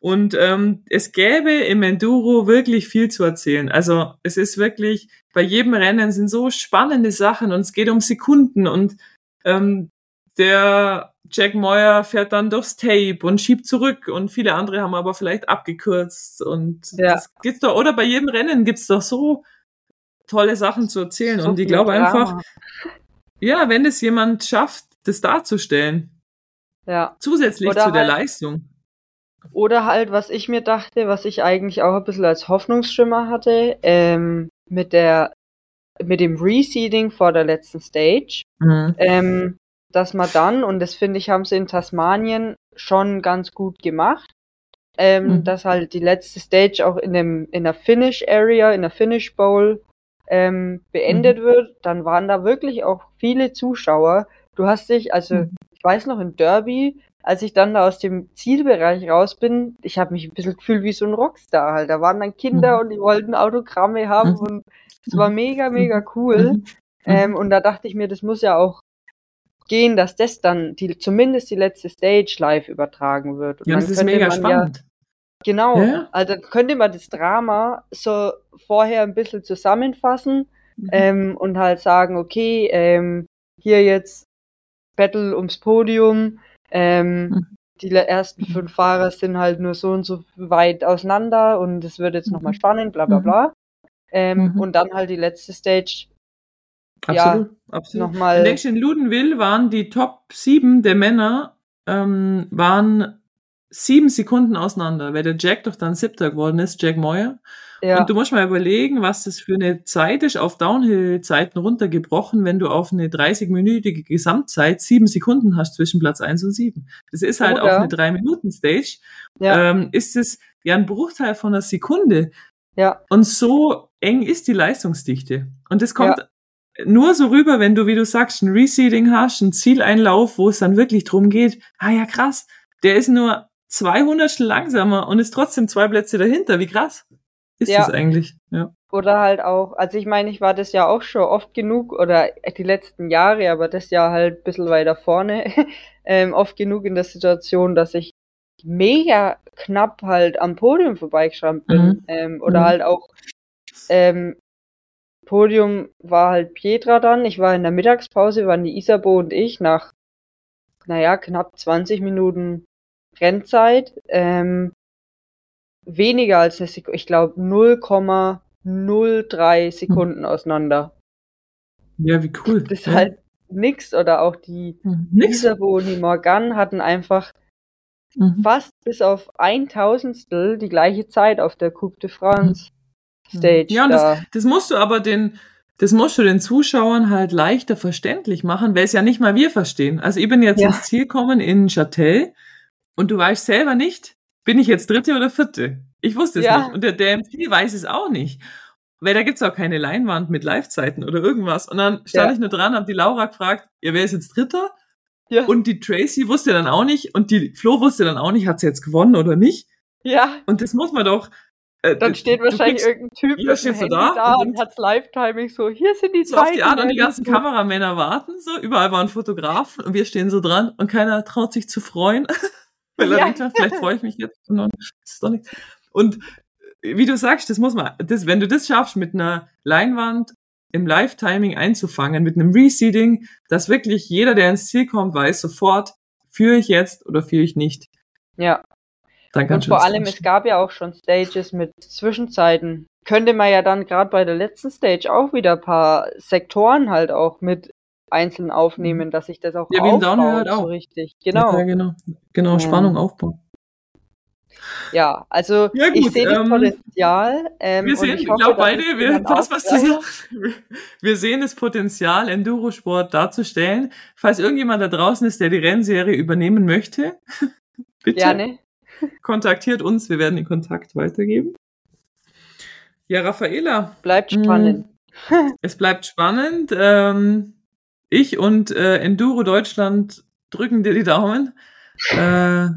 Und ähm, es gäbe im Enduro wirklich viel zu erzählen. Also es ist wirklich, bei jedem Rennen sind so spannende Sachen und es geht um Sekunden und ähm, der Jack Moyer fährt dann durchs Tape und schiebt zurück und viele andere haben aber vielleicht abgekürzt und Ja. das gibt's doch, oder bei jedem Rennen gibt's doch so tolle Sachen zu erzählen So und ich glaube einfach, ja, wenn es jemand schafft, das darzustellen, Ja. zusätzlich Oder zu der halt- Leistung. Oder halt, was ich mir dachte, was ich eigentlich auch ein bisschen als Hoffnungsschimmer hatte, ähm, mit der, mit dem Reseeding vor der letzten Stage, Mhm. ähm, dass man dann, und das finde ich, haben sie in Tasmanien schon ganz gut gemacht, ähm, Mhm. dass halt die letzte Stage auch in dem, in der Finish Area, in der Finish Bowl, ähm, beendet wird, dann waren da wirklich auch viele Zuschauer. Du hast dich, also, Mhm. ich weiß noch, in Derby, als ich dann da aus dem Zielbereich raus bin, ich habe mich ein bisschen gefühlt wie so ein Rockstar halt. Da waren dann Kinder Mhm. und die wollten Autogramme haben Mhm. und es war mega, mega cool. Mhm. Ähm, und da dachte ich mir, das muss ja auch gehen, dass das dann die, zumindest die letzte Stage live übertragen wird. Und Ja, das ist mega spannend. Ja, genau. Ja. Also könnte man das Drama so vorher ein bisschen zusammenfassen Mhm. ähm, und halt sagen, okay, ähm, hier jetzt Battle ums Podium. Ähm, Mhm. Die ersten Mhm. fünf Fahrer sind halt nur so und so weit auseinander und es wird jetzt nochmal Mhm. spannend, bla bla Mhm. bla. Ähm, Mhm. Und dann halt die letzte Stage Absolut, absolut. nochmal. Denkst du, in Ludenwil waren die Top 7 der Männer, ähm, waren sieben Sekunden auseinander, weil der Jack doch dann siebter geworden ist, Jack Moyer. Ja, Und du musst mal überlegen, was das für eine Zeit ist, auf Downhill-Zeiten runtergebrochen, wenn du auf eine 30-minütige Gesamtzeit sieben Sekunden hast zwischen Platz 1 und 7. Das ist halt Oder- auf eine 3-Minuten-Stage, ja, ähm, ist es ja ein Bruchteil von einer Sekunde. ja, Und so eng ist die Leistungsdichte. Und das kommt nur so rüber, wenn du, wie du sagst, ein Reseeding hast, ein Zieleinlauf, wo es dann wirklich drum geht, ah ja, krass, der ist nur 200 langsamer und ist trotzdem zwei Plätze dahinter. Wie krass ist Ja. das eigentlich? Ja. Oder halt auch, also ich meine, ich war das ja auch schon oft genug oder die letzten Jahre, aber das Jahr halt ein bisschen weiter vorne, (laughs) ähm, oft genug in der Situation, dass ich mega knapp halt am Podium vorbeigeschrammt bin. Mhm. Ähm, oder Mhm. halt auch ähm, Podium war halt Pietra dann. Ich war in der Mittagspause, waren die Isabo und ich nach, naja, knapp 20 Minuten Rennzeit. Ähm, weniger als eine Sekunde, ich glaube 0,3 Sekunden auseinander. Ja, wie cool. Das ist ja. halt nix. Oder auch die Mhm. Nix. Isabeau und die Morgan hatten einfach Mhm. fast bis auf ein Tausendstel die gleiche Zeit auf der Coupe de France Stage. Ja, und da. das, das musst du aber den, das musst du den Zuschauern halt leichter verständlich machen, weil es ja nicht mal wir verstehen. Also ich bin jetzt Ja. ins Ziel gekommen in Châtel und du weißt selber nicht, bin ich jetzt dritte oder vierte? Ich wusste es Ja. nicht. Und der, der MC weiß es auch nicht. Weil da gibt's auch keine Leinwand mit Livezeiten oder irgendwas. Und dann stand Ja. ich nur dran, hab die Laura gefragt, ja, wer ist jetzt Dritter? ja. Und die Tracy wusste dann auch nicht und die Flo wusste dann auch nicht, hat sie jetzt gewonnen oder nicht. ja, Und das muss man doch. Äh, dann steht wahrscheinlich kriegst- irgendein Typ mit dem Handy da da, und- und hat's Live-Timing so, hier sind die so auf die Zeiten, Art und die ganzen so. Kameramänner warten so, überall waren Fotografen und wir stehen so dran und keiner traut sich zu freuen, (laughs) weil er Ja. denkt, ja, vielleicht freue ich mich jetzt und dann ist doch nichts. Und äh, wie du sagst, das muss man, das, wenn du das schaffst mit einer Leinwand im Live-Timing einzufangen, mit einem Reseeding, dass wirklich jeder, der ins Ziel kommt, weiß sofort, führe ich jetzt oder führe ich nicht. Ja, Dann und vor allem, es gab ja auch schon Stages mit Zwischenzeiten. Könnte man ja dann gerade bei der letzten Stage auch wieder ein paar Sektoren halt auch mit einzeln aufnehmen, dass sich das auch Mhm. Ja, aufbaut, Downhill halt so auch. richtig. Genau. Ja, genau. Genau, Ja. Spannung aufbauen. Ja, also Ja, ich sehe das ähm, Potenzial. Ähm, Wir sehen, ich ich glaube beide, wir, jemand das, was du sagst, (laughs) wir sehen das Potenzial, Endurosport darzustellen. Falls irgendjemand da draußen ist, der die Rennserie übernehmen möchte, (laughs) bitte Gerne. (laughs) kontaktiert uns, wir werden den Kontakt weitergeben. Ja, Raffaela, Bleibt Mm. spannend. (laughs) es bleibt spannend. Ähm, ich und äh, Enduro Deutschland drücken dir die Daumen. Äh,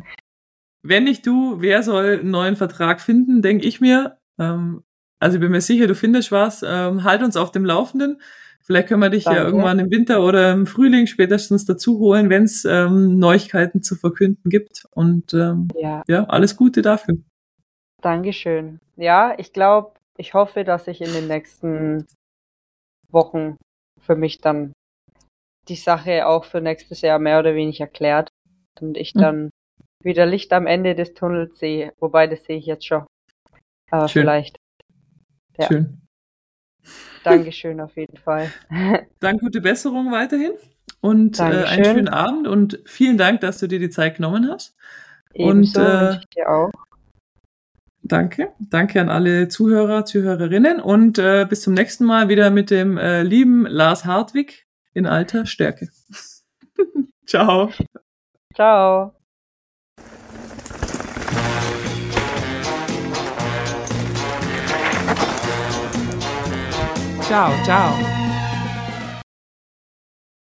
wenn nicht du, wer soll einen neuen Vertrag finden, denke ich mir. Ähm, also ich bin mir sicher, du findest was. Ähm, halt uns auf dem Laufenden. Vielleicht können wir dich ja Danke. irgendwann im Winter oder im Frühling spätestens dazu holen, wenn es ähm, Neuigkeiten zu verkünden gibt. Und ähm, Ja, ja, alles Gute dafür. Dankeschön. Ja, ich glaube, ich hoffe, dass sich in den nächsten Wochen für mich dann die Sache auch für nächstes Jahr mehr oder weniger erklärt und ich Mhm. dann wieder Licht am Ende des Tunnels sehe. Wobei, das sehe ich jetzt schon. Aber Schön. vielleicht. Ja. Schön. Dankeschön auf jeden Fall. (laughs) Dann gute Besserung weiterhin und äh, einen schönen Abend und vielen Dank, dass du dir die Zeit genommen hast. Ebenso äh, wünsche ich dir auch. Danke. Danke an alle Zuhörer, Zuhörerinnen und äh, bis zum nächsten Mal wieder mit dem äh, lieben Lars Hartwig in alter Stärke. (laughs) Ciao. Ciao. Ciao, ciao.